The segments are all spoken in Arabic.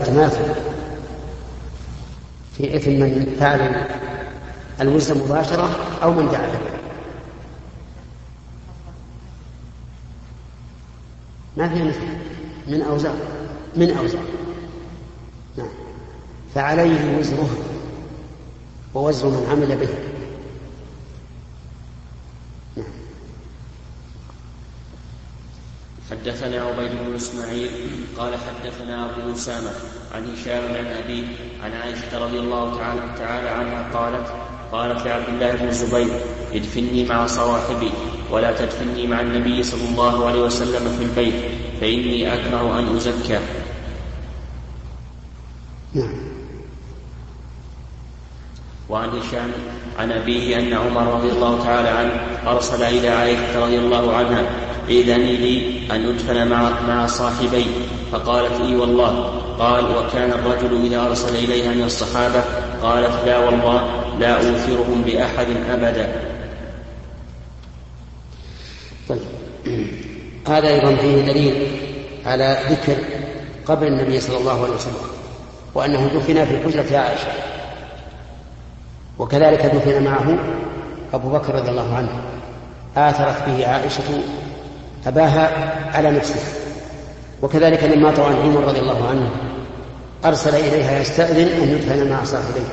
التماثل في إثم من فعل الوزن مباشرة أو من دعا ما في مثل من أوزار. من أوزار. نعم. فعليه وزره ووزر من عمل به. حدثنا عبيد بن إسماعيل قال حدثنا أبو أسامة عن هشام عن ابيه عن عائشة رضي الله تعالى, تعالى عنها قالت قالت لعبد الله بن الزبير ادفني مع صواحبي ولا تدفني مع النبي صلى الله عليه وسلم في البيت فإني أكره أن أزكى. نعم. وعن هشام عن أبيه أن عمر رضي الله تعالى عنه أرسل إلى عائشة رضي الله عنها إذني لي أن أدفن مع, مع صاحبي. فقالت إي والله. قال وكان الرجل إذا أرسل إليها من الصحابة. قالت لا والله لا أوثرهم بأحد أبدا. طيب. هذا أيضا فيه دليل على ذكر قبر النبي صلى الله عليه وسلم وأنه دفن في حجرة عائشة. وكذلك دفن معه أبو بكر رضي الله عنه. آثرت به عائشة أباها على نفسه. وكذلك لما طوى عمر رضي الله عنه أرسل إليها يستأذن أن يدفن مع صاحبيه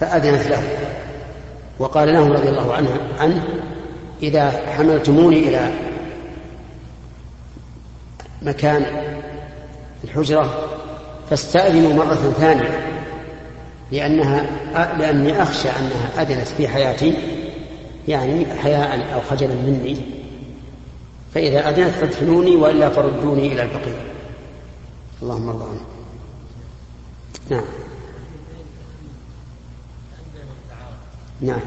فأذنت له. وقال له رضي الله عنه عنه إذا حملتموني إلى مكان الحجرة فاستأذنوا مرة ثانية لأنها لأني أخشى أنها أذنت في حياتي يعني حياء أو خجلا مني. فإذا أذنت فادفنوني وإلا فردوني إلى البقيع اللهم عنه نعم. نعم.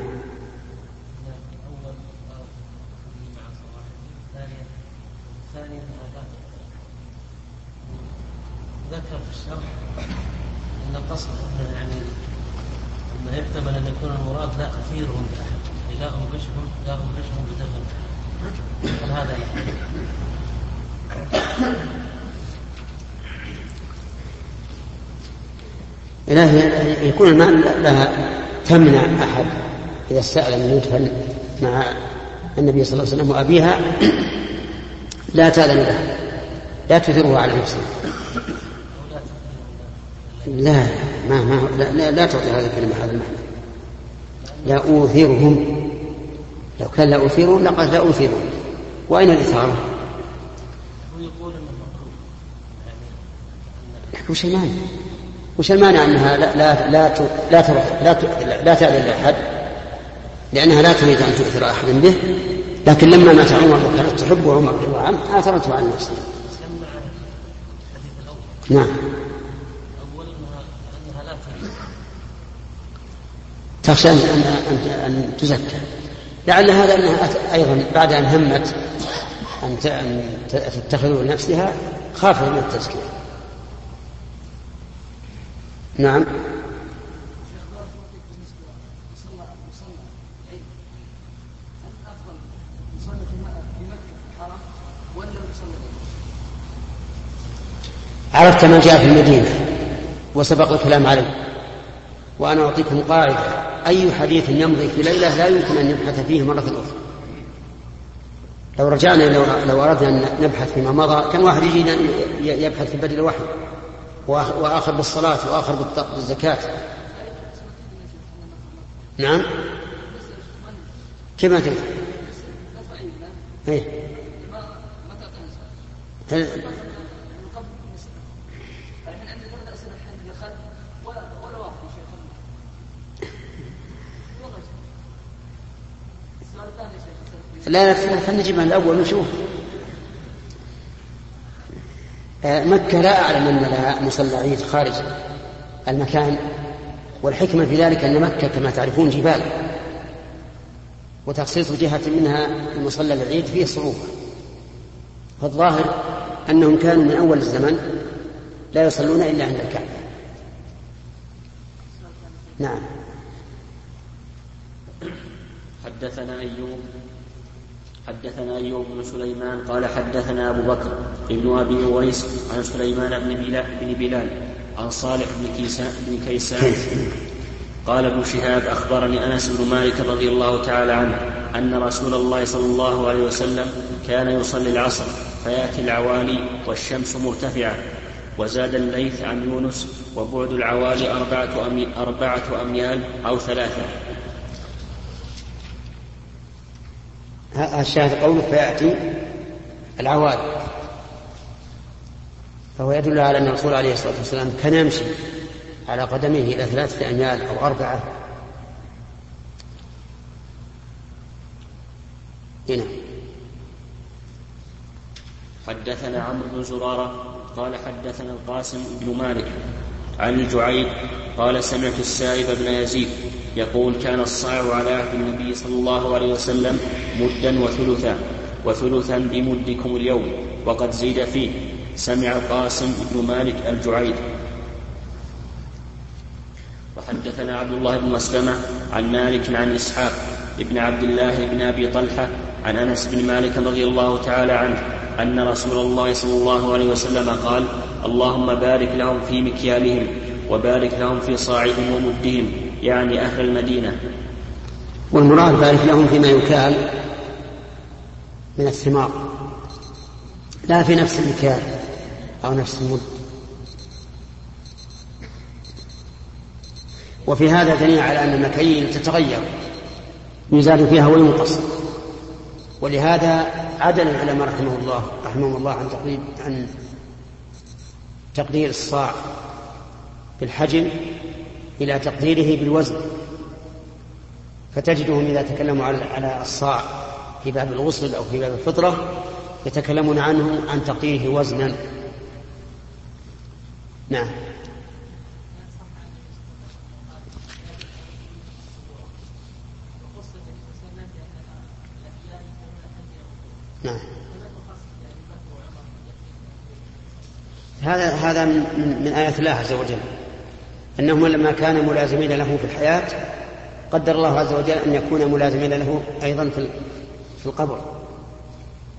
ذكر في الشرح أن القصد يعني انه يحتمل أن يكون المراد لا اثيرهم باحد لا أنقشهم لا أنقشهم بدفن. هل هذا يكون المال لها تمنع أحد إذا استأذن أن يدفن مع النبي صلى الله عليه وسلم وأبيها لا تأذن له لا تثره على نفسه لا ما ما لا, لا, لا تعطي هذه الكلمة هذا المعنى. لا أوثرهم. لو كان لا أوثرهم لقد لا أوثرهم وأين الإثارة؟ وش المانع؟ وش المانع أنها لا لا لا لا تروح لا لا تأذن لأحد لأنها لا تريد أن تؤثر أحدا به لكن لما مات عمر وكانت تحب عمر رضي الله عنه آثرته على نفسه. نعم. تخشى أن أن أن تزكى لعل هذا أنها أيضا بعد أن همت أن تتخذه لنفسها خافت من التزكية نعم. عرفت من جاء في المدينة وسبق الكلام عليه وأنا أعطيكم قاعدة. أي حديث يمضي في ليلة لا يمكن أن يبحث فيه مرة أخرى. لو رجعنا لو, لو أردنا أن نبحث فيما مضى كان واحد يجي يبحث في بدل الوحي وآخر بالصلاة وآخر بالزكاة. نعم؟ كيف ما تفهم؟ إيه لا لا خلينا الأول ونشوف. آه، مكة لا أعلم أن لها مصلى عيد خارج المكان والحكمة في ذلك أن مكة كما تعرفون جبال وتخصيص جهة منها المصلى العيد فيه صعوبة. فالظاهر أنهم كانوا من أول الزمن لا يصلون إلا عند الكعبة. نعم. حدثنا أيوب حدثنا أيوب بن سليمان قال حدثنا أبو بكر ابن أبي أويس عن سليمان بن بلال, بن بلال عن صالح بن كيسان, بن كيسان. قال ابن شهاب أخبرني أنس بن مالك رضي الله تعالى عنه أن رسول الله صلى الله عليه وسلم كان يصلي العصر فيأتي العوالي والشمس مرتفعة وزاد الليث عن يونس وبعد العوالي أربعة أميال أو ثلاثة. الشاهد قوله فيأتي العوالي فهو يدل على أن الرسول عليه الصلاة والسلام كان يمشي على قدميه إلى ثلاثة أميال أو أربعة. هنا. حدثنا عمرو بن زرارة قال حدثنا القاسم بن مالك عن الجعيد قال سمعت السائب بن يزيد يقول كان الصاع على عهد النبي صلى الله عليه وسلم مدا وثلثا وثلثا بمدكم اليوم وقد زيد فيه. سمع القاسم بن مالك الجعيد. وحدثنا عبد الله بن مسلمة عن مالك عن إسحاق بن عبد الله بن أبي طلحة عن أنس بن مالك رضي الله تعالى عنه أن رسول الله صلى الله عليه وسلم قال اللهم بارك لهم في مكيالهم وبارك لهم في صاعهم ومدهم يعني أهل المدينة. والمراد بارك لهم فيما يكال من الثمار. لا في نفس المكيال أو نفس المد وفي هذا دليل على أن المكاييل تتغير. يزاد فيها وينقص. ولهذا عدل العلماء رحمه الله رحمهم الله عن تقدير عن تقدير الصاع بالحجم إلى تقديره بالوزن. فتجدهم إذا تكلموا على الصاع في باب الغسل أو في باب الفطرة يتكلمون عنه عن تقديره وزنا. نعم. نعم. هذا هذا من, من آيات الله عز وجل. أنهم لما كانوا ملازمين له في الحياة قدر الله عز وجل أن يكون ملازمين له أيضا في في القبر.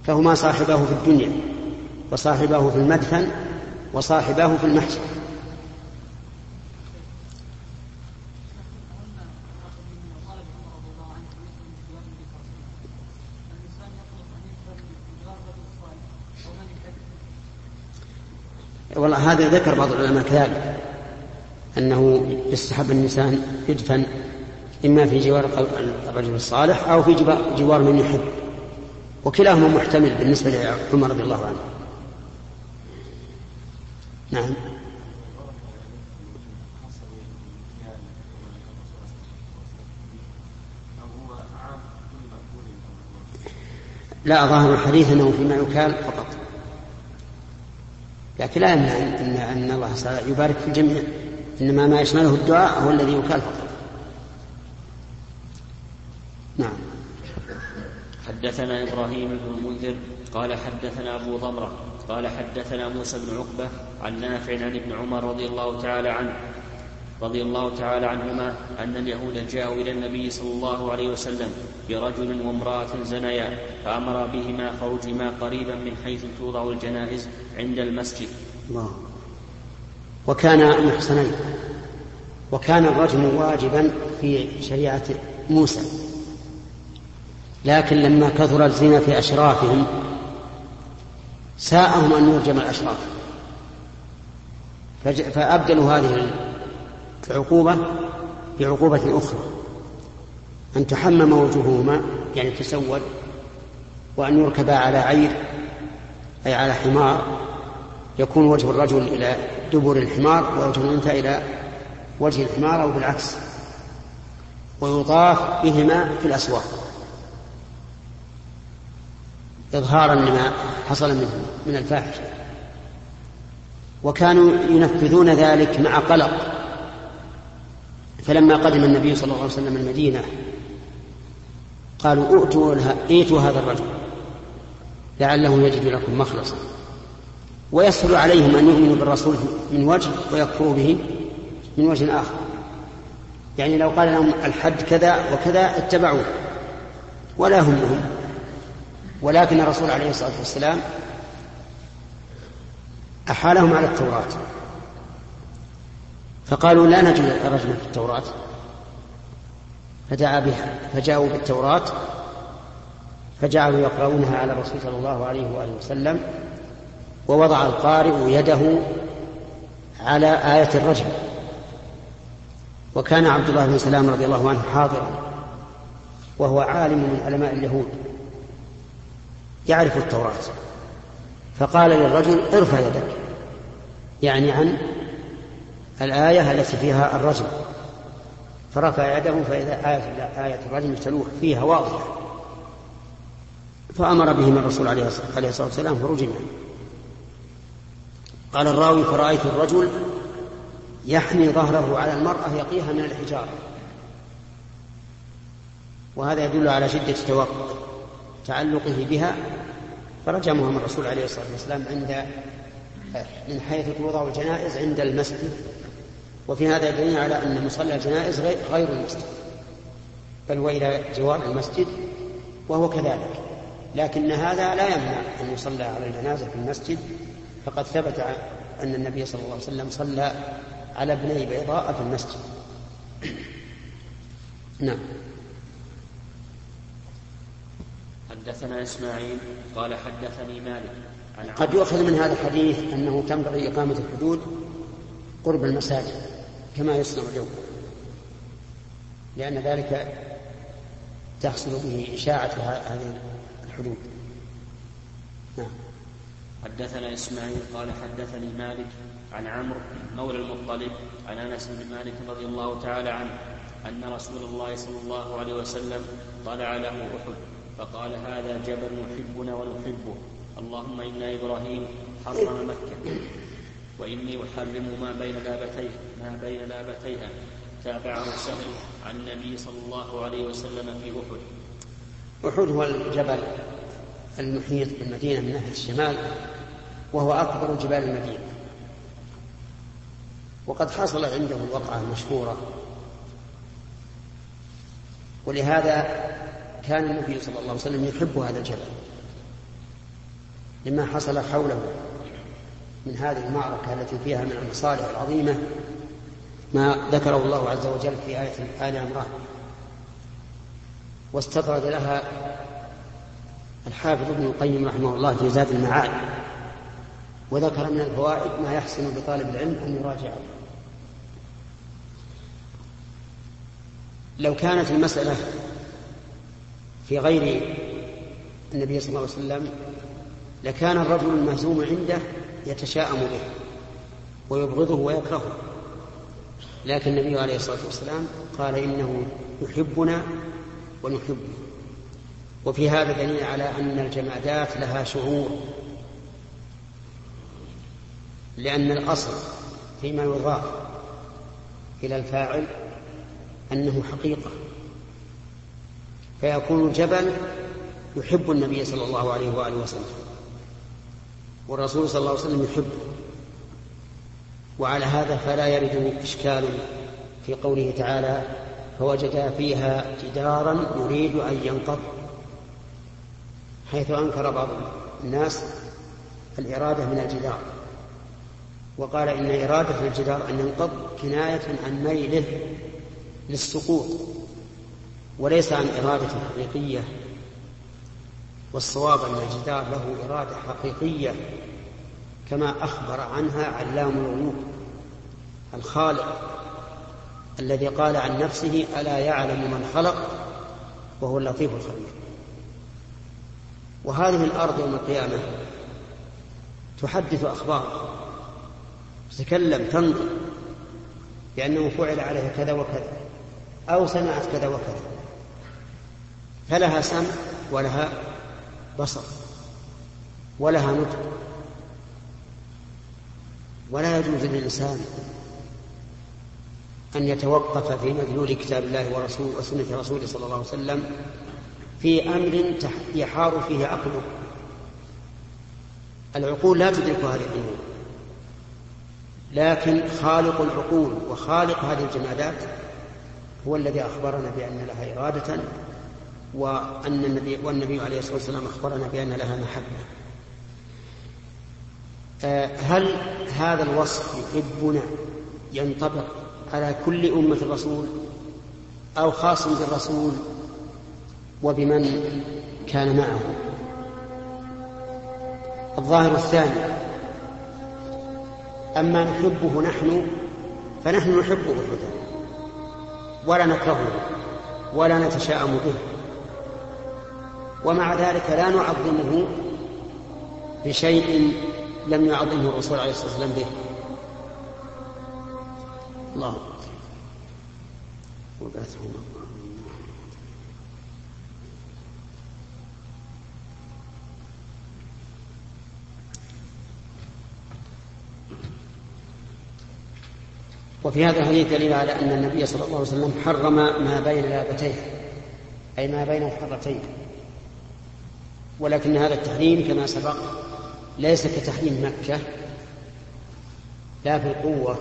فهما صاحباه في الدنيا وصاحباه في المدفن وصاحباه في المحشر. والله هذا ذكر بعض العلماء كذلك. أنه يستحب الإنسان يدفن إما في جوار الرجل الصالح أو في جوار من يحب. وكلاهما محتمل بالنسبة لعمر رضي الله عنه. نعم. لا ظاهر الحديث أنه فيما يكال فقط. لكن لا يمنع ان أن الله يبارك في الجميع. إنما ما يشمله الدعاء هو الذي يكال فقط نعم. حدثنا إبراهيم بن المنذر قال حدثنا أبو ضمرة قال حدثنا موسى بن عقبة عن نافع عن ابن عمر رضي الله تعالى عنه رضي الله تعالى عنهما أن اليهود جاءوا إلى النبي صلى الله عليه وسلم برجل وامرأة زنيا فأمر بهما فرجما قريبا من حيث توضع الجنائز عند المسجد. الله. وكان محصنين وكان الرجم واجبا في شريعة موسى. لكن لما كثر الزنا في أشرافهم ساءهم أن يرجم الأشراف. فأبدلوا هذه العقوبة بعقوبة أخرى. أن تحمم وجوههما يعني تسود وأن يركبا على عير أي على حمار يكون وجه الرجل إلى دبر الحمار ووجه الأنثى إلى وجه الحمار أو بالعكس ويطاف بهما في الأسواق. إظهارا لما حصل منه من الفاحشة. وكانوا ينفذون ذلك مع قلق. فلما قدم النبي صلى الله عليه وسلم المدينة قالوا ائتوا هذا الرجل لعله يجد لكم مخلصا. ويسهل عليهم أن يؤمنوا بالرسول من وجه ويكفروا به من وجه آخر. يعني لو قال لهم الحد كذا وكذا اتبعوه. ولا همهم. ولكن الرسول عليه الصلاة والسلام أحالهم على التوراة. فقالوا لا نجد الرجل في التوراة. فدعا بها. فجاءوا بالتوراة. فجعلوا يقرؤونها على الرسول صلى الله عليه وآله وسلم. ووضع القارئ يده على آية الرجل وكان عبد الله بن سلام رضي الله عنه حاضرا وهو عالم من علماء اليهود يعرف التوراة. فقال للرجل ارفع يدك يعني عن الآية التي فيها الرجل فرفع يده فإذا آية, آية الرجل تلوح فيها واضحة. فأمر بهم الرسول عليه الصلاة والسلام فرجم. قال الراوي فرأيت الرجل يحمي ظهره على المرأة يقيها من الحجارة وهذا يدل على شدة توقع تعلقه بها فرجمهم الرسول عليه الصلاة والسلام عند من حيث توضع الجنائز عند المسجد. وفي هذا دليل على أن مصلى الجنائز غير المسجد بل هو إلى جوار المسجد وهو كذلك. لكن هذا لا يمنع أن يصلى على الجنازة في المسجد فقد ثبت أن النبي صلى الله عليه وسلم صلى على ابني بيضاء في المسجد. نعم. حدثنا إسماعيل قال حدثني مالك قد يؤخذ من هذا الحديث أنه تنبغي إقامة الحدود قرب المساجد كما يصنع اليوم. لأن ذلك تحصل به إشاعة هذه الحدود. حدثنا إسماعيل قال حدثني مالك عن عمرو مولى المطلب عن أنس بن مالك رضي الله تعالى عنه أن رسول الله صلى الله عليه وسلم طلع له أحد فقال هذا جبل يحبنا ونحبه. اللهم إن إبراهيم حرم مكة وإني أحرم ما بين لابتيه ما بين لابتيها. تابعه سهل عن النبي صلى الله عليه وسلم في أحد. أحد هو الجبل المحيط بالمدينة من ناحية الشمال. وهو أكبر جبال المدينة. وقد حصل عنده الوقعة المشهورة ولهذا كان النبي صلى الله عليه وسلم يحب هذا الجبل. لما حصل حوله من هذه المعركة التي فيها من المصالح العظيمة ما ذكره الله عز وجل في آية آل عمران. واستطرد لها الحافظ ابن القيم رحمه الله في زاد المعاد وذكر من الفوائد ما يحسن لطالب العلم أن يراجعه. لو كانت المسألة في غير النبي صلى الله عليه وسلم لكان الرجل المهزوم عنده يتشاءم به ويبغضه ويكرهه. لكن النبي عليه الصلاة والسلام قال إنه يحبنا ونحبه. وفي هذا دليل على أن الجمادات لها شعور. لأن الأصل فيما يضاف إلى الفاعل أنه حقيقة. فيكون الجبل يحب النبي صلى الله عليه وآله وسلم والرسول صلى الله عليه وسلم يحبه. وعلى هذا فلا يرد إشكال في قوله تعالى فوجدا فيها جدارا يريد أن ينقض حيث أنكر بعض الناس الإرادة من الجدار. وقال إن إرادة الجدار أن ينقض كناية عن ميله للسقوط وليس عن إرادة حقيقية. والصواب أن الجدار له إرادة حقيقية كما أخبر عنها علام الغيوب الخالق الذي قال عن نفسه ألا يعلم من خلق؟ وهو اللطيف الخبير. وهذه الأرض يوم القيامة تحدث أخبار تتكلم تنظر. بأنه فعل عليها كذا وكذا. أو سمعت كذا وكذا. فلها سمع ولها بصر. ولها نطق. ولا يجوز للإنسان أن يتوقف في مدلول كتاب الله ورسول وسنة رسوله صلى الله عليه وسلم في أمر يحار فيه عقله. العقول لا تدرك هذه الأمور لكن خالق العقول وخالق هذه الجمادات هو الذي أخبرنا بأن لها إرادة وأن النبي والنبي عليه الصلاة والسلام أخبرنا بأن لها محبة. آه، هل هذا الوصف يحبنا ينطبق على كل أمة الرسول أو خاص بالرسول وبمن كان معه؟ الظاهر الثاني أما نحبه نحن فنحن نحبه الهدى ولا نكرهه ولا نتشاءم به. ومع ذلك لا نعظمه بشيء لم يعظمه الرسول عليه الصلاة والسلام به. الله وبعثهم وفي هذا الحديث دليل على أن النبي صلى الله عليه وسلم حرم ما بين لابتيه أي ما بين الحرتين. ولكن هذا التحريم كما سبق ليس كتحريم مكة لا في القوة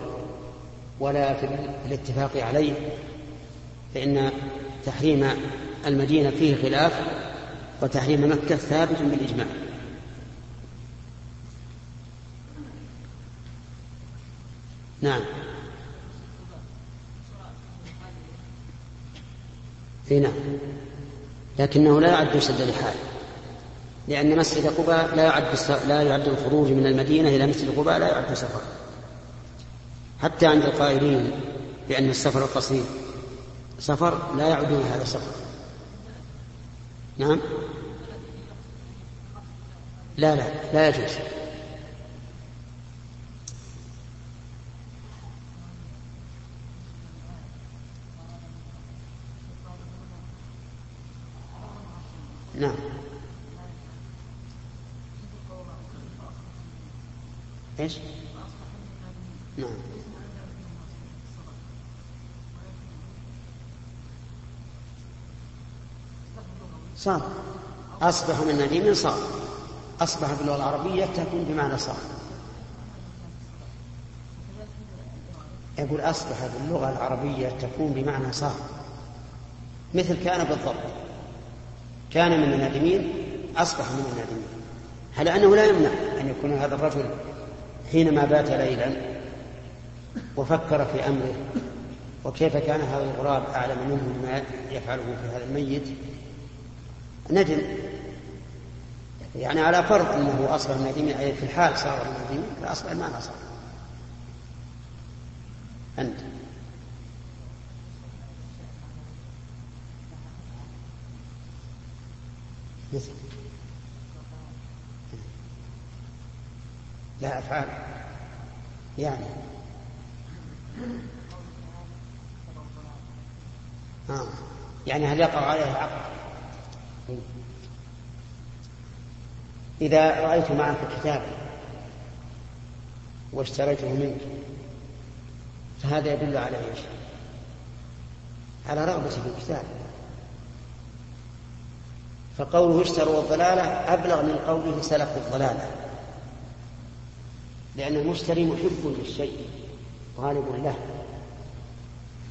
ولا في الاتفاق عليه فإن تحريم المدينة فيه خلاف وتحريم مكة ثابت بالإجماع. نعم. إي نعم. لكنه لا يعد سد لحال لأن مسجد قباء لا يعد لا يعد الخروج من المدينة إلى مسجد قباء لا يعد سفر. حتى عند القائلين بأن السفر القصير سفر لا يعدون هذا سفر نعم. لا لا لا يجوز. نعم. إيش؟ نعم. صار. أصبح من نديم صار. أصبح باللغة العربية تكون بمعنى صار. يقول أصبح باللغة العربية تكون بمعنى صار. مثل كان بالضبط. كان من النادمين أصبح من النادمين. هل أنه لا يمنع أن يكون هذا الرجل حينما بات ليلا وفكر في أمره؟ وكيف كان هذا الغراب أعلم منه ما يفعله في هذا الميت؟ ندم يعني على فرض أنه أصبح نادما أي في الحال صار نادما فأصبح المعنى صار. أنت. لا أفعال. يعني. آه. يعني هل يقع عليه العقد إذا رأيت معك كتابا واشتريته منك فهذا يدل على إيش؟ على رغبتي في الكتاب. فقوله اشتروا الضلالة أبلغ من قوله سلكوا الضلالة. لأن المشتري محب للشيء غالب له.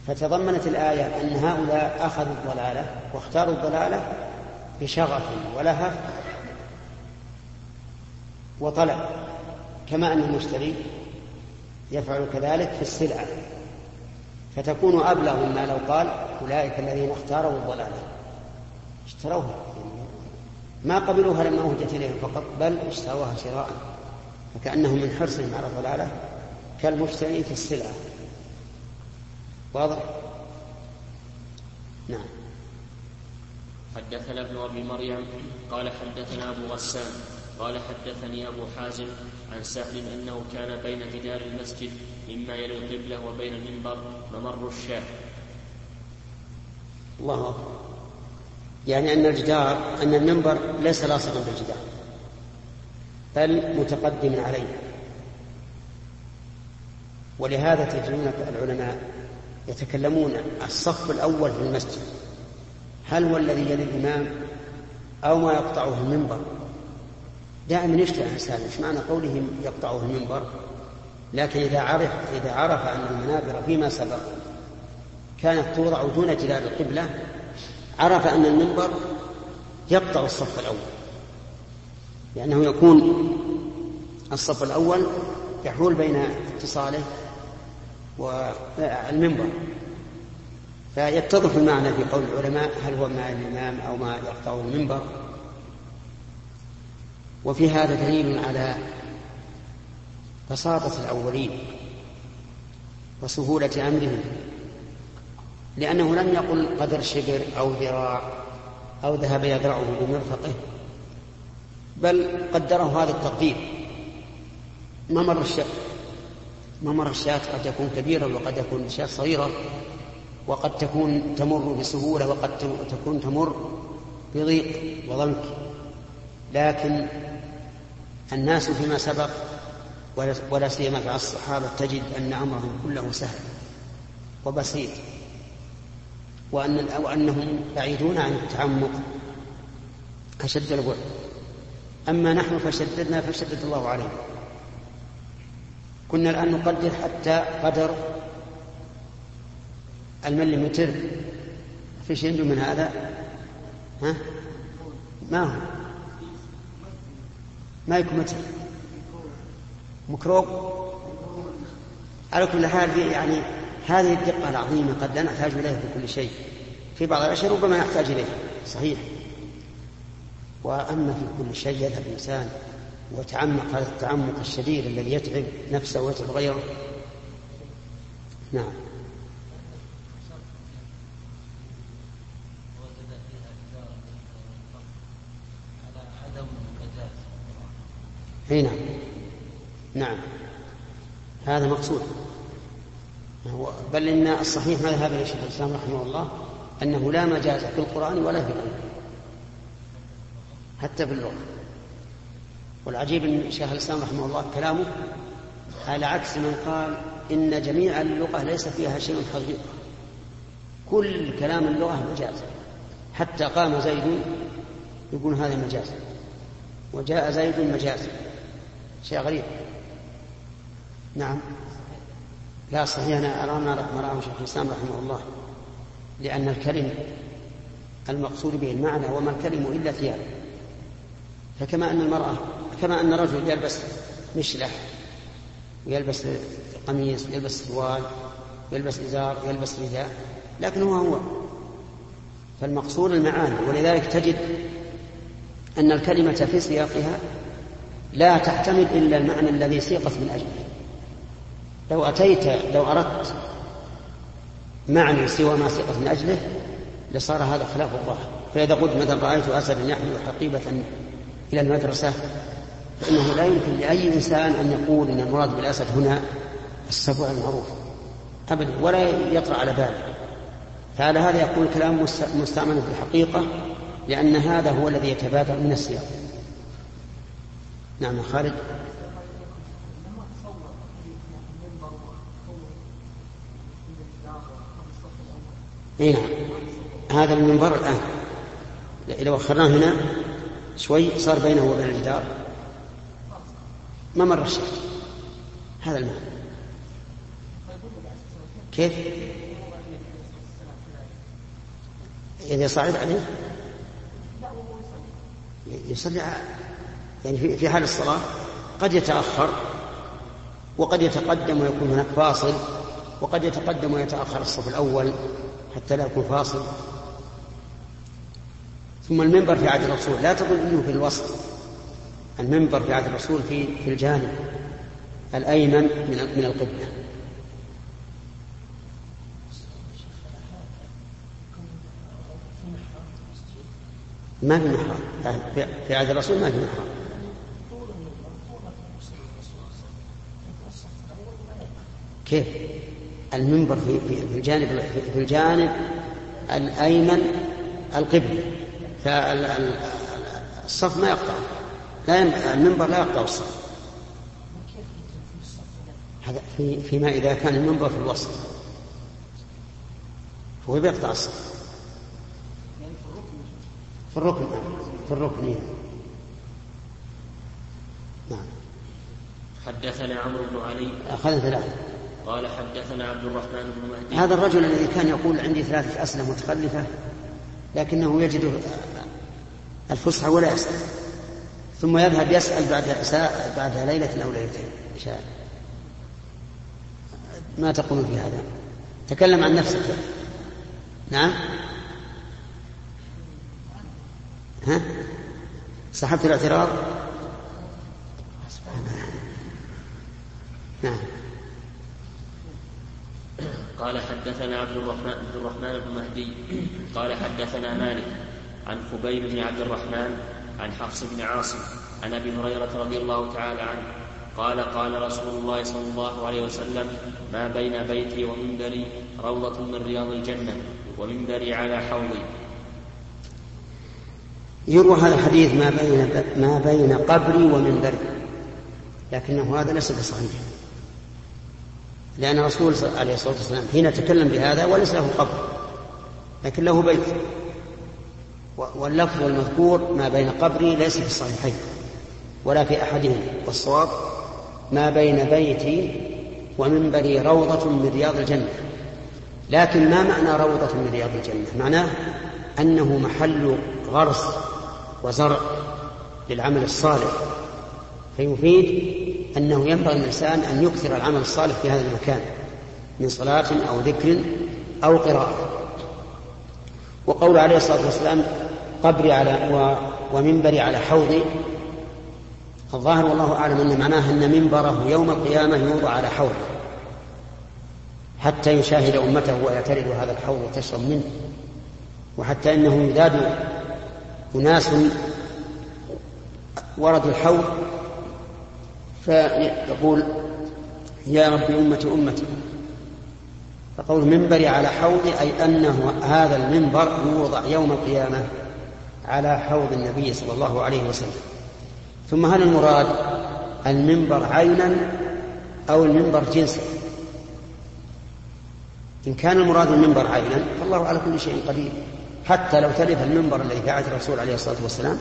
فتضمنت الآية أن هؤلاء أخذوا الضلالة واختاروا الضلالة بشغف ولهف وطلب كما أن المشتري يفعل كذلك في السلعة. فتكون أبلغ مما لو قال أولئك الذين اختاروا الضلالة اشتروها. ما قبلوها لما أهدت إليهم فقط بل اشتروها شراء فكأنهم من حرصهم على الضلالة كالمشتري في السلعة. واضح؟ نعم. حدثنا ابن أبي مريم قال حدثنا أبو غسان قال حدثني أبو حازم عن سهل أنه كان بين جدار المسجد مما يلي القبله وبين المنبر ممر الشاه. الله أكبر. يعني أن الجدار أن المنبر ليس لاصقا بالجدار بل متقدم عليه. تجدون تجدون العلماء يتكلمون الصف الأول في المسجد هل هو الذي يلي الإمام أو ما يقطعه المنبر؟ دائما يشتري الإنسان إيش معنى قولهم يقطعه المنبر؟ لكن إذا عرف إذا عرف أن المنابر فيما سبق كانت توضع دون جدار القبلة عرف أن المنبر يقطع الصف الأول. لأنه يكون الصف الأول يحول بين اتصاله والمنبر فيتضح المعنى في قول العلماء هل هو مع الإمام أو ما يقطع المنبر؟ وفي هذا دليل على بساطة الأولين وسهولة أمرهم. لأنه لم يقل قدر شبر أو ذراع أو ذهب يذرعه بمرفقه بل قدره هذا التقدير. ممر الشاة ممر الشاة قد يكون كبيرا وقد يكون الشاة صغيرة وقد تكون تمر بسهولة وقد تكون تمر بضيق وضنك. لكن الناس فيما سبق ولا سيما في الصحابة تجد أن أمرهم كله سهل وبسيط. وأن وأنهم بعيدون عن التعمق أشد البعد أما نحن فشددنا فشدد الله علينا. كنا الآن نقدر حتى قدر المليمتر في شيء من هذا؟ ها؟ ما هو؟ ما يكون متر. مكروب على كل حال يعني هذه الدقة العظيمة قد لا نحتاج إليها في كل شيء. في بعض الأشياء ربما نحتاج إليها. صحيح. وأما في كل شيء يذهب الإنسان وتعمق هذا التعمق الشديد الذي يتعب نفسه ويتعب غيره. نعم. أي نعم. نعم. هذا مقصود. بل إن الصحيح ما ذهب اليه شيخ الإسلام رحمه الله أنه لا مجاز في القرآن ولا في العلم حتى في اللغة. والعجيب إن شيخ الإسلام رحمه الله كلامه على عكس من قال إن جميع اللغة ليس فيها شيء حقيقة. كل كلام اللغة مجاز. حتى قام زيد يقول هذا مجاز. وجاء زيد مجاز. شيء غريب. نعم. لا صحيح أنا أرى ما رآه شيخ الإسلام رحمه الله لأن الكلم المقصود به المعنى وما الكلم إلا ثياب. فكما أن المرأة كما أن الرجل يلبس مشلح ويلبس قميص ويلبس سروال ويلبس إزار ويلبس رداء لكن هو هو. فالمقصود المعاني ولذلك تجد أن الكلمة في سياقها لا تحتمل إلا المعنى الذي سيقت من أجله. لو أتيت لو أردت معنى سوى ما سيقت من أجله لصار هذا خلاف الظاهر. فإذا قلت مثلا رأيت أسدا يحمل حقيبة إلى المدرسة فإنه لا يمكن لأي إنسان أن يقول إن المراد بالأسد هنا السبع المعروف. أبدا ولا يطرأ على باله فعلى هذا يقول كلام مستعمل في الحقيقة لأن هذا هو الذي يتبادر من السياق. نعم خالد. اي نعم. هذا المنبر الآن. لو أخرناه هنا شوي صار بينه وبين الجدار. ما مر الشيء. هذا المعنى كيف؟ إذا صعد عليه؟ يصلي يعني في حال الصلاة قد يتأخر وقد يتقدم ويكون هناك فاصل وقد يتقدم ويتأخر الصف الأول حتى لا يكون فاصل. ثم المنبر في عهد الرسول. لا تظن إنه في الوسط. المنبر في عهد الرسول في في الجانب الأيمن من من القبلة. ما في محراب. في عهد الرسول ما في محراب. كيف؟ المنبر في في الجانب في الجانب الأيمن القبله فالصف ما يقطع. لا المنبر لا يقطع الصف. هذا في فيما إذا كان المنبر في الوسط. هو بيقطع الصف. في الركن. في الركن نعم. حدثنا عمرو بن علي. أخذنا ثلاثة. قال حدثنا عبد الرحمن بن مهدي. هذا الرجل الذي كان يقول عندي ثلاثة أسلة متخلفة لكنه يجد الفسحة ولا يسأل ثم يذهب يسأل بعد ساعة بعد ليلة أو ليلتين شاء ما تقول في هذا؟ تكلم عن نفسك. نعم؟ ها؟ صحبت الاعتراض؟ نعم. قال حدثنا عبد الرحمن عبد الرحمن بن مهدي. قال حدثنا مالك عن خبيب بن عبد الرحمن عن حفص بن عاصم عن أبي هريرة رضي الله تعالى عنه. قال قال رسول الله صلى الله عليه وسلم ما بين بيتي ومنبري روضة من رياض الجنة ومنبري على حوضي. يروى هذا الحديث ما بين ما بين قبري ومنبري. لكنه هذا ليس بصحيح. لأن الرسول عليه الصلاة والسلام حين تكلم بهذا وليس له قبر لكن له بيت. واللفظ المذكور ما بين قبري ليس في الصحيحين ولا في أحدهم والصواب ما بين بيتي ومنبري روضة من رياض الجنة. لكن ما معنى روضة من رياض الجنة؟ معناه أنه محل غرس وزرع للعمل الصالح فيفيد أنه ينبغي للإنسان أن يكثر العمل الصالح في هذا المكان من صلاة أو ذكر أو قراءة. وقول عليه الصلاة والسلام قبري على و ومنبري على حوضي. الظاهر والله أعلم أن معناه أن منبره يوم القيامة يوضع على حوض حتى يشاهد أمته ويعترض هذا الحوض وتشرب منه. وحتى أنه يذاد أناس وردوا الحوض فيقول يا رب أمتي أمتي فقول منبري على حوضي أي أنه هذا المنبر يوضع يوم القيامة على حوض النبي صلى الله عليه وسلم. ثم هل المراد المنبر عينا أو المنبر جنسا؟ إن كان المراد المنبر عينا فالله على كل شيء قدير. حتى لو تلف المنبر الذي عهد الرسول عليه الصلاة والسلام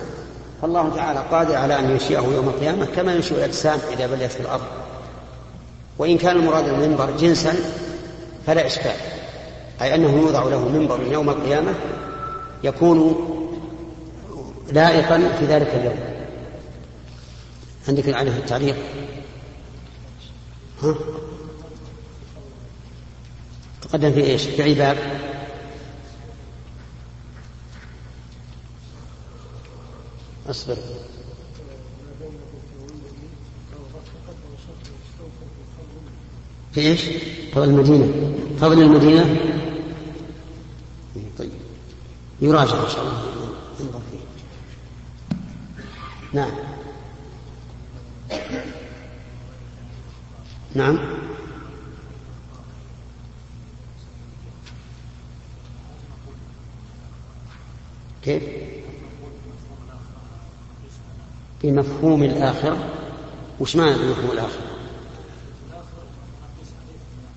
فالله تعالى قادر على أن ينشئه يوم القيامة كما ينشئ الأجسام إذا بليت في الأرض. وإن كان المراد المنبر جنسا فلا إشكال. أي أنه يوضع له منبر يوم القيامة يكون لائقا في ذلك اليوم. عندك عليه التعليق؟ ها؟ تقدم في إيش؟ في عباد أصبر. في إيش؟ فضل المدينة. فضل المدينة؟ طيب. يراجع إن شاء الله. ينظر فيه. نعم. نعم. كيف؟ بمفهوم الآخرة وش معنى بمفهوم الآخرة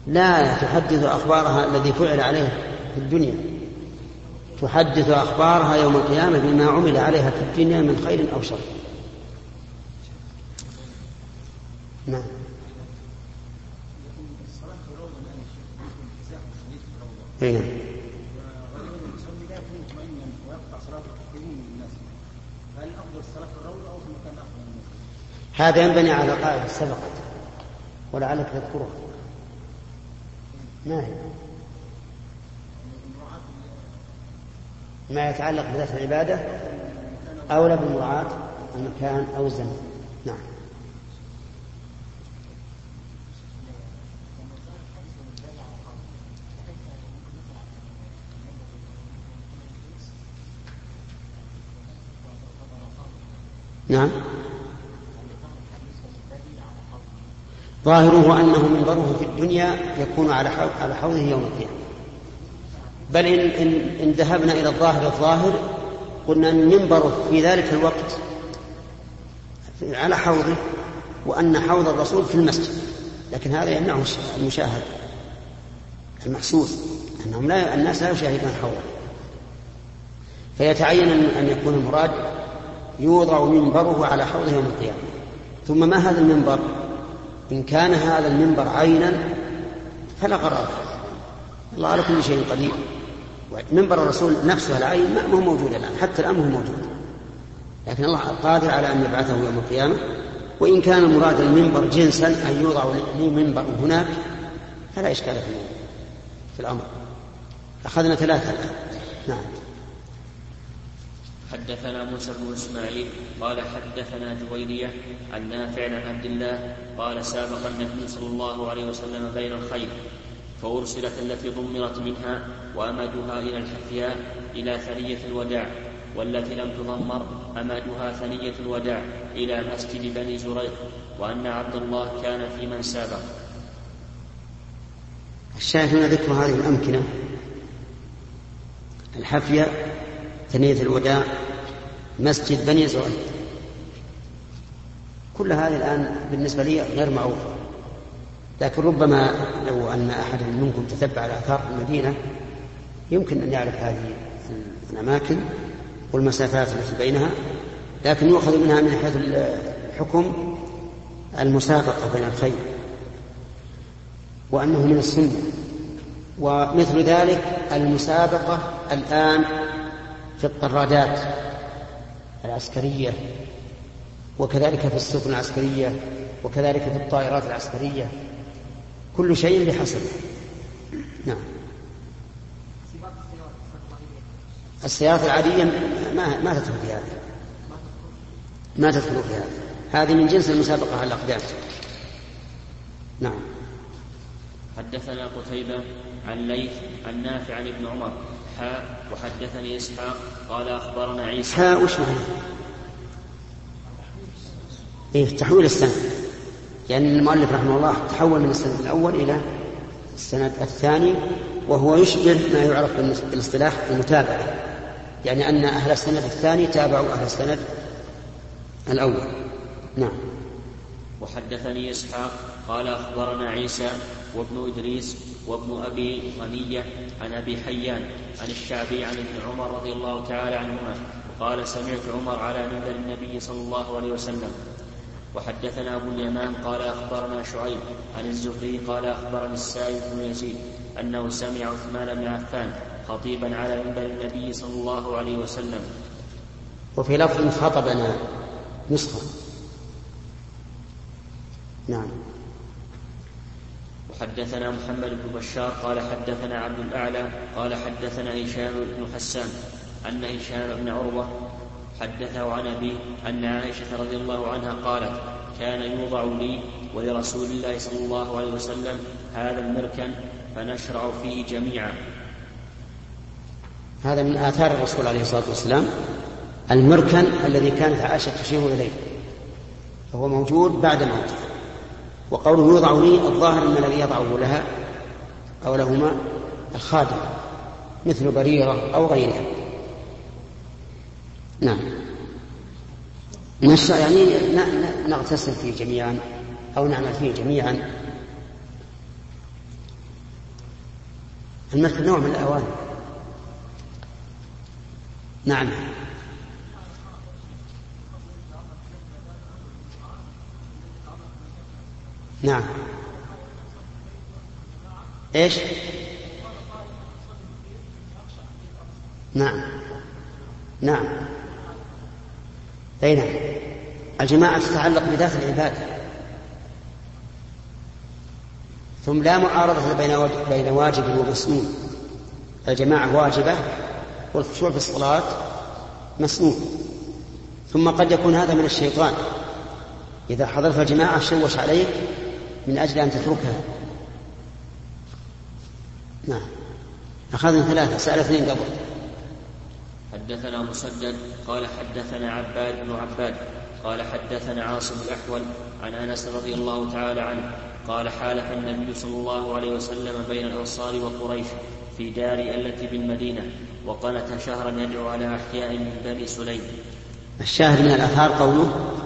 لا تحدث أخبارها الذي فعل عليها في الدنيا. تحدث أخبارها يوم القيامة بما عمل عليها في الدنيا من خير أو شر. نعم. اي نعم هذا ينبني على قاعدة سبقت ولعلك تذكرها. ما هي؟ ما يتعلق بذات العبادة؟ أولى بالمراعاة المكان أو الزمن. نعم. نعم. ظاهره أنه منبره في الدنيا يكون على على حوضه يوم القيامة. بل إن, إن, إن ذهبنا إلى الظاهر الظاهر قلنا أن منبره في ذلك الوقت على حوضه وأن حوض الرسول في المسجد. لكن هذا يمنعه المشاهد المحسوس أنهم لا الناس لا يشاهدون حوضه. فيتعين أن يكون المراد يوضع منبره على حوضه يوم القيامة. ثم ما هذا المنبر؟ إن كان هذا المنبر عينا فلا غرابة الله على كل شيء قدير. منبر الرسول نفسه العين ما هو موجود الآن حتى الآن هو موجود. لكن الله قادر على أن يبعثه يوم القيامة. وإن كان مراد المنبر جنسا أن يوضع لي منبر هناك فلا إشكال في الأمر. أخذنا ثلاثة الآن. نعم. حدثنا موسى بن إسماعيل قال حدثنا جويرية عن نافع عن عبد الله قال سابق النبي صلى الله عليه وسلم بين الخير فأرسلت التي ضمرت منها وأمدها إلى الحفياء إلى ثنية الوداع والتي لم تضمر أمدها ثنية الوداع إلى مسجد بني زريق وأن عبد الله كان في من سابق. الشاهد هنا ذكر هذه الأمكنة الحفية ثنية الوداع مسجد بني زريق كل هذه الآن بالنسبة لي غير معروفة لكن ربما لو أن أحد منكم تتبع الآثار في المدينة يمكن أن يعرف هذه الأماكن والمسافات التي بينها لكن يؤخذ منها من حيث الحكم المسابقة بين الخير وأنه من السنة. ومثل ذلك المسابقة الآن في الطرادات العسكرية وكذلك في السفن العسكرية وكذلك في الطائرات العسكرية. كل شيء بحسبه نعم. السيارات العادية ما ما تدخل في هذا. ما تدخل في هذا. هذه من جنس المسابقة على الأقدام نعم. حدثنا قتيبة عن ليث عن نافع عن ابن عمر. وحدثني إسحاق قال أخبرنا عيسى. حاء وش معنى؟ إيه تحويل السنة لأن يعني المؤلف رحمه الله تحول من السند الأول إلى السند الثاني وهو يشبه ما يعرف بالاصطلاح المتابعة. يعني أن أهل السند الثاني تابعوا أهل السند الأول. نعم. وحدثني إسحاق قال أخبرنا عيسى وابن إدريس وابن أبي غنية عن أبي حيان عن الشعبي عن ابن عمر رضي الله تعالى عنهما قال سمعت عمر على منبر النبي صلى الله عليه وسلم. وحدثنا أبو اليمان قال أخبرنا شعيب عن الزهري قال أخبرني السائب بن يزيد أنه سمع عثمان بن عفان خطيبا على منبر النبي صلى الله عليه وسلم. وفي لفظ خطبنا نسخة. نعم. وحدثنا محمد بن بشار قال حدثنا عبد الأعلى قال حدثنا هشام بن حسان أن هشام بن عروة حدثه عن أبيه أن عائشة رضي الله عنها قالت كان يوضع لي ولرسول الله صلى الله عليه وسلم هذا المركن فنشرع فيه جميعا. هذا من آثار الرسول عليه الصلاة والسلام المركن الذي كانت عائشة تشير إليه فهو موجود بعد موته وقوله يوضع لي الظاهر أن الذي يضعه لها أو لهما الخادم مثل بريرة أو غيرها. نعم. نشرع يعني نغتسل فيه جميعا أو نعمل فيه جميعا. المركب نوع من الأواني نعم. نعم. إيش؟ نعم. نعم. أي نعم. الجماعة تتعلق بذات العبادة ثم لا معارضة بين بين واجب ومسنون. الجماعة واجبة والخشوع في الصلاة مسنون. ثم قد يكون هذا من الشيطان. إذا حضرت الجماعة شوش عليك من أجل أن تتركها. نعم. أخذنا ثلاثة سأل اثنين قبل. حدثنا مسدد قال حدثنا عباد بن عباد قال حدثنا عاصم الأحول عن أنس رضي الله تعالى عنه قال حالف النبي صلى الله عليه وسلم بين الأنصار وقريش في دار التي بالمدينة وقنت شهرا يدعو على أحياء من بني سليم. الشاهد من الآثار قوله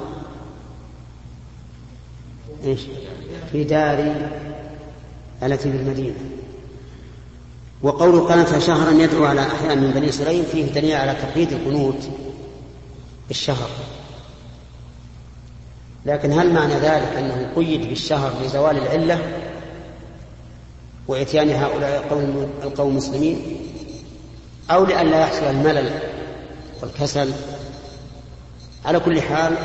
إيش؟ في دار التي بالمدينة. وقول قنت شهرا يدعو على أحياء من بني سليم فيه دليل على تقييد القنوت بالشهر. لكن هل معنى ذلك أنه قيد بالشهر لزوال العلة وإتيان هؤلاء القوم القوم المسلمين؟ أو لأن لا يحصل الملل والكسل؟ على كل حال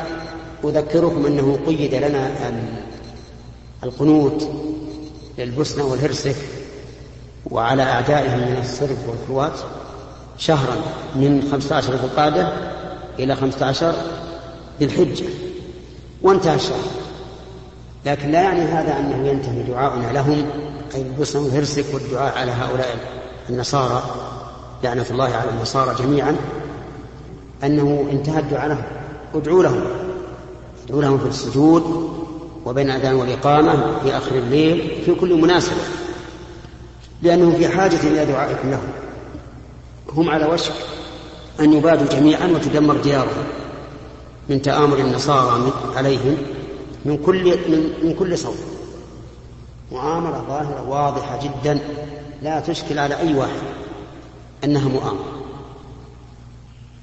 أذكركم أنه قيد لنا القنوت للبوسنة والهرسك وعلى أعدائهم من الصرب والكروات شهرا من 15 ذي القعدة إلى 15 ذي الحجة. وانتهى الشهر. لكن لا يعني هذا أنه ينتهي دعاؤنا لهم أي البوسنة والهرسك والدعاء على هؤلاء النصارى لعنة الله على النصارى جميعا أنه انتهى الدعاء لهم. ادعوا لهم. ادعوا لهم في السجود وبين الأذان والإقامة في آخر الليل في كل مناسبة لأنهم في حاجة إلى دعائكم لهم. هم على وشك أن يبادوا جميعا وتدمر ديارهم من تآمر النصارى عليهم من كل من, من كل صوب مؤامرة ظاهرة واضحة جدا لا تشكل على أي واحد أنها مؤامرة.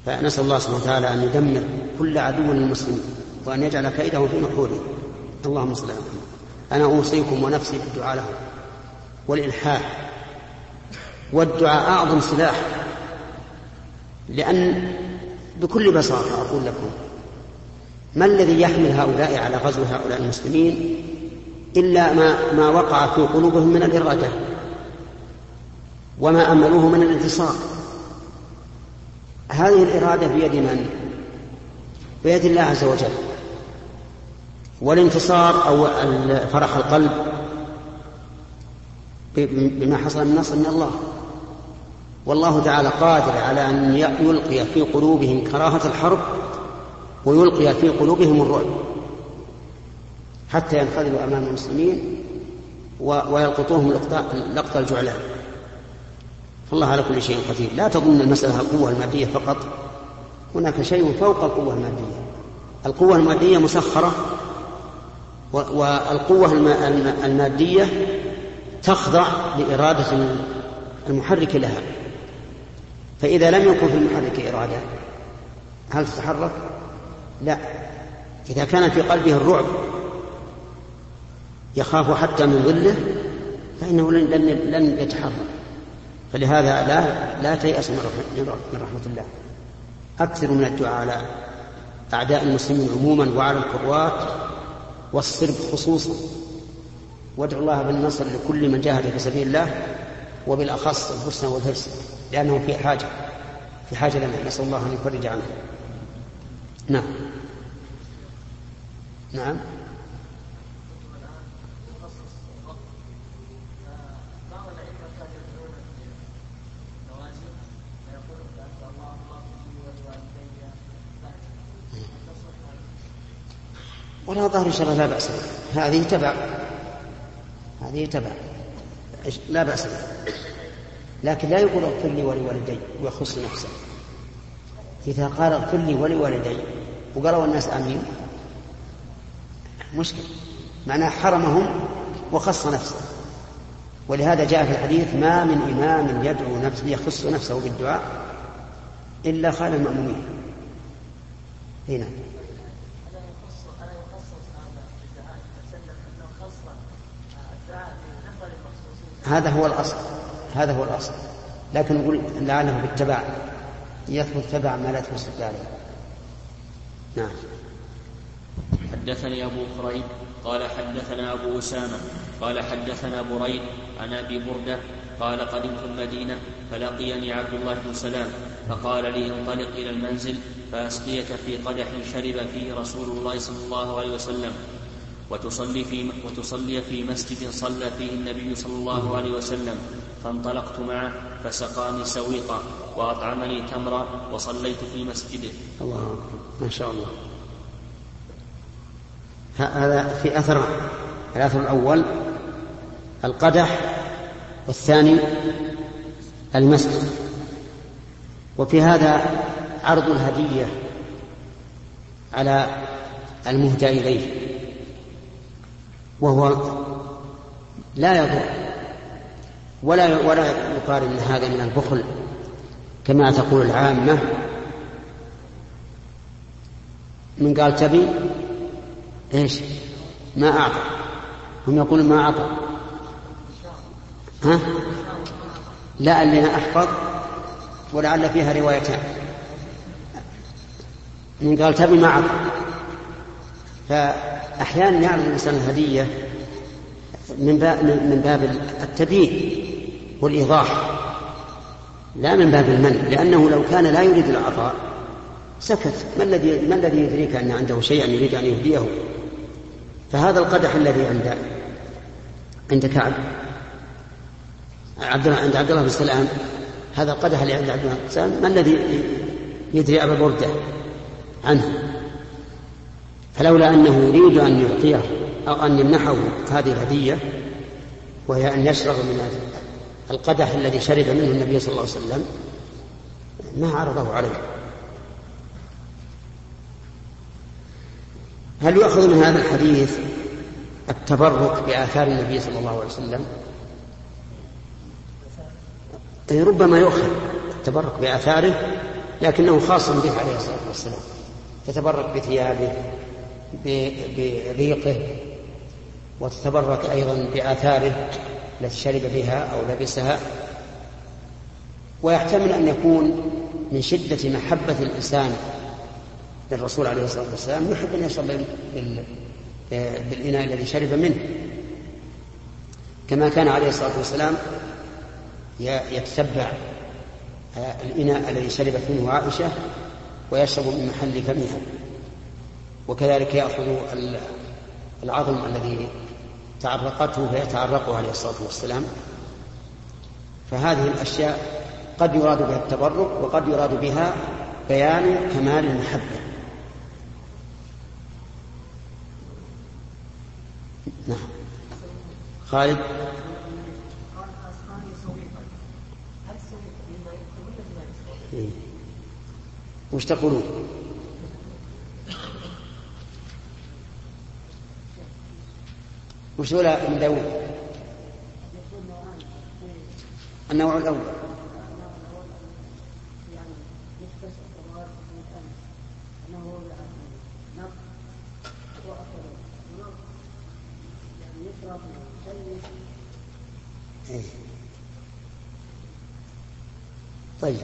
فنسأل الله سبحانه وتعالى أن يدمر كل عدو للمسلمين وأن يجعل كيده في نحورهم اللهم صل على محمد. أنا أوصيكم ونفسي بالدعاء لهم. والإلحاح. والدعاء أعظم سلاح. لأن بكل بساطة أقول لكم ما الذي يحمل هؤلاء على غزو هؤلاء المسلمين إلا ما ما وقع في قلوبهم من الإرادة؟ وما أملوه من الانتصار؟ هذه الإرادة بيد من؟ بيد الله عز وجل. والانتصار أو فرح القلب بما حصل من نصر من الله. والله تعالى قادر على أن يلقي في قلوبهم كراهة الحرب ويلقي في قلوبهم الرعب حتى ينخذلوا أمام المسلمين ويلقطوهم لقط الجعلان. فالله على كل شيء قدير. لا تظن المسألة القوة المادية فقط. هناك شيء فوق القوة المادية. القوة المادية مسخرة. والقوة المادية تخضع لإرادة المحرك لها. فإذا لم يكن في المحرك إرادة هل تتحرك؟ لا. إذا كان في قلبه الرعب يخاف حتى من ظله فإنه لن لن يتحرك. فلهذا لا لا تيأس من رحمة الله. أكثر من الدعاء على أعداء المسلمين عموما وعلى القوات والصرب خصوصا. وادعوا الله بالنصر لكل من جاهد في سبيل الله وبالأخص الحسنى والحرص لأنهم في حاجة في حاجة لنا. نسأل الله أن يفرج عنهم نعم. نعم. ولا ظهر شر لا بأس هذه تبع. هذه تبع. لا بأس بها لكن لا يقول اغفر لي ولوالدي ويخص نفسه. إذا قال اغفر لي ولوالدي وقالوا الناس آمين مشكل معناه حرمهم وخص نفسه. ولهذا جاء في الحديث ما من إمام يدعو نفسه يخص نفسه بالدعاء إلا خال المأمومين. هنا. هذا هو الأصل هذا هو الأصل. لكن نقول لعله بالتبع يثبت تبع ما لا تثبت عليه. نعم. حدثني أبو كريب قال حدثنا أبو أسامة قال حدثنا بريد عن أبي بردة قال قدمت المدينة فلقيني عبد الله بن سلام فقال لي انطلق إلى المنزل فأسقيك في قدح شرب فيه رسول الله صلى الله عليه وسلم. وتصلي في وتصلي في مسجد صلى فيه النبي صلى الله عليه وسلم فانطلقت معه فسقاني سويقا وأطعمني تمرا وصليت في مسجده. الله أكبر ما شاء الله. هذا في أثر الأثر الأول القدح والثاني المسجد وفي هذا عرض الهدية على المهدى إليه وهو لا يضر ولا ولا يقال ان هذا من البخل كما تقول العامة. من قال تبي؟ إيش؟ ما أعطى. هم يقولون ما أعطى. ها؟ لا اللي أنا أحفظ ولعل فيها روايتان. من قال تبي معك فأحيانا يعرض الإنسان الهدية من باب من باب التبيين والإيضاح لا من باب المن لأنه لو كان لا يريد العطاء سكت. ما الذي ما الذي يدريك أن عنده شيئا يريد أن يهديه؟ فهذا القدح الذي عند عند كعب. عبد الله عند عبد الله بن سلام هذا القدح اللي عند عبد الله بن سلام ما الذي يدري أبا بردة عنه؟ فلولا أنه يريد أن يعطيه أو أن يمنحه هذه الهدية وهي أن يشرب من القدح الذي شرب منه النبي صلى الله عليه وسلم ما عرضه عليه. هل يؤخذ من هذا الحديث التبرك بآثار النبي صلى الله عليه وسلم؟ أي ربما يؤخذ التبرك بآثاره لكنه خاص به عليه الصلاة والسلام تتبرك بثيابه بريقه وتتبرك أيضا بآثاره التي شرب بها أو لبسها. ويحتمل أن يكون من شدة محبة الإنسان للرسول عليه الصلاة والسلام يحب أن يشرب بالإناء الذي شرب منه. كما كان عليه الصلاة والسلام يتتبع الإناء الذي شربت منه عائشة ويشرب من محل فمها. وكذلك يأخذ العظم الذي تعرقته فيتعرقه عليه الصلاة والسلام فهذه الأشياء قد يراد بها التبرك وقد يراد بها بيان كمال المحبة نعم خالد إيه. وش تقولون؟ وش من داود النوع الأول. إيه. طيب.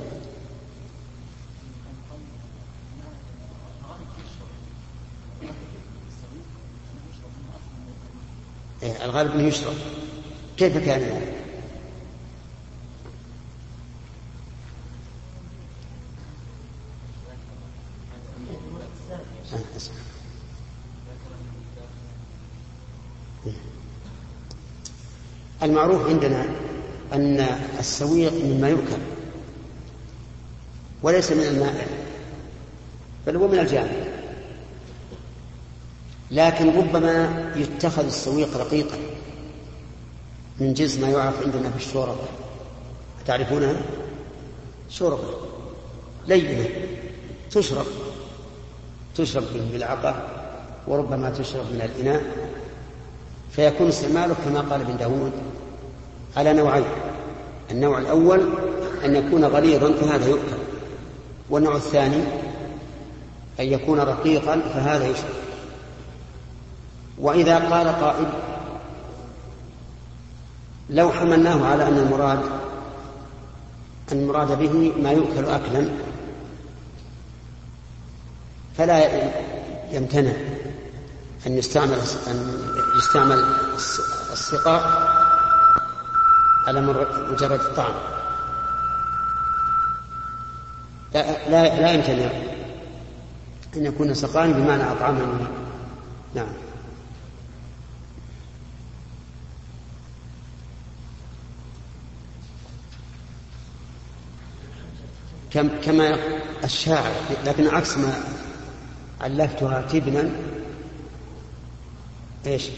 الغالب إنه يشرب. كيف كان ذلك؟ المعروف عندنا أن السويق مما يؤكل وليس من المائع بل هو من الجامع لكن ربما يتخذ السويق رقيقا من جنس ما يعرف عندنا في الشوربة. تعرفونها شوربة لينة تشرب تشرب بالعقة وربما تشرب من الإناء فيكون استعماله كما قال ابن داود على نوعين. النوع الأول أن يكون غليظا فهذا يؤكل. والنوع الثاني أن يكون رقيقا فهذا يشرب. وإذا قال قائل لو حملناه على أن المراد أن المراد به ما يؤكل أكلا فلا يمتنع أن يستعمل أن يستعمل السقاء على مجرد الطعام. لا لا, لا يمتنع أن يكون سقان بمعنى أطعمني نعم. كما الشاعر لكن عكس ما علفتها تبنا إيش؟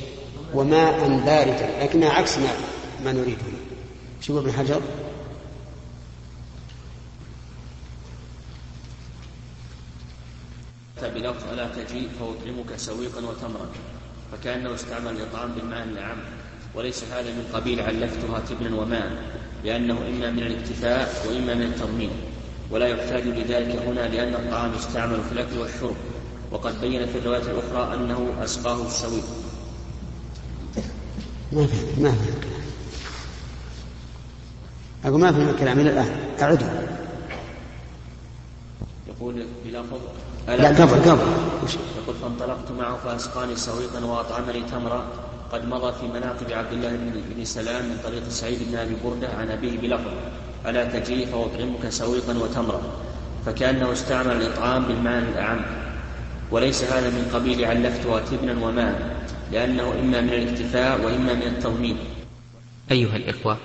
وماء باردا لكنها عكس ما ما نريده شو ابن حجر. بلفظ ألا تجيء فأطعمك سويقا وتمرا فكأنه استعمل الإطعام بالمعنى العام وليس هذا من قبيل علفتها تبنا وماء لأنه إما من الاكتفاء وإما من التضمين. ولا يحتاج لذلك هنا لأن الطعام يستعمل في الأكل والشرب. وقد بين في الرواية الأخرى أنه أسقاه السويق ما في ما في أقول ما في الكلام إلى الآن. أعده. يقول بلفظ لا قبل قبل. يقول فانطلقت معه فأسقاني سويقا وأطعمني تمرا. قد مضى في مناقب عبد الله بن سلام من طريق سعيد بن أبي بردة عن أبيه بلفظ ألا تجي فأطعمك سويقا وتمرا فكأنه استعمل الإطعام بالمعنى الأعم. وليس هذا من قبيل علفتها تبنا وماء لأنه إما من الاكتفاء وإما من التضمين أيها الإخوة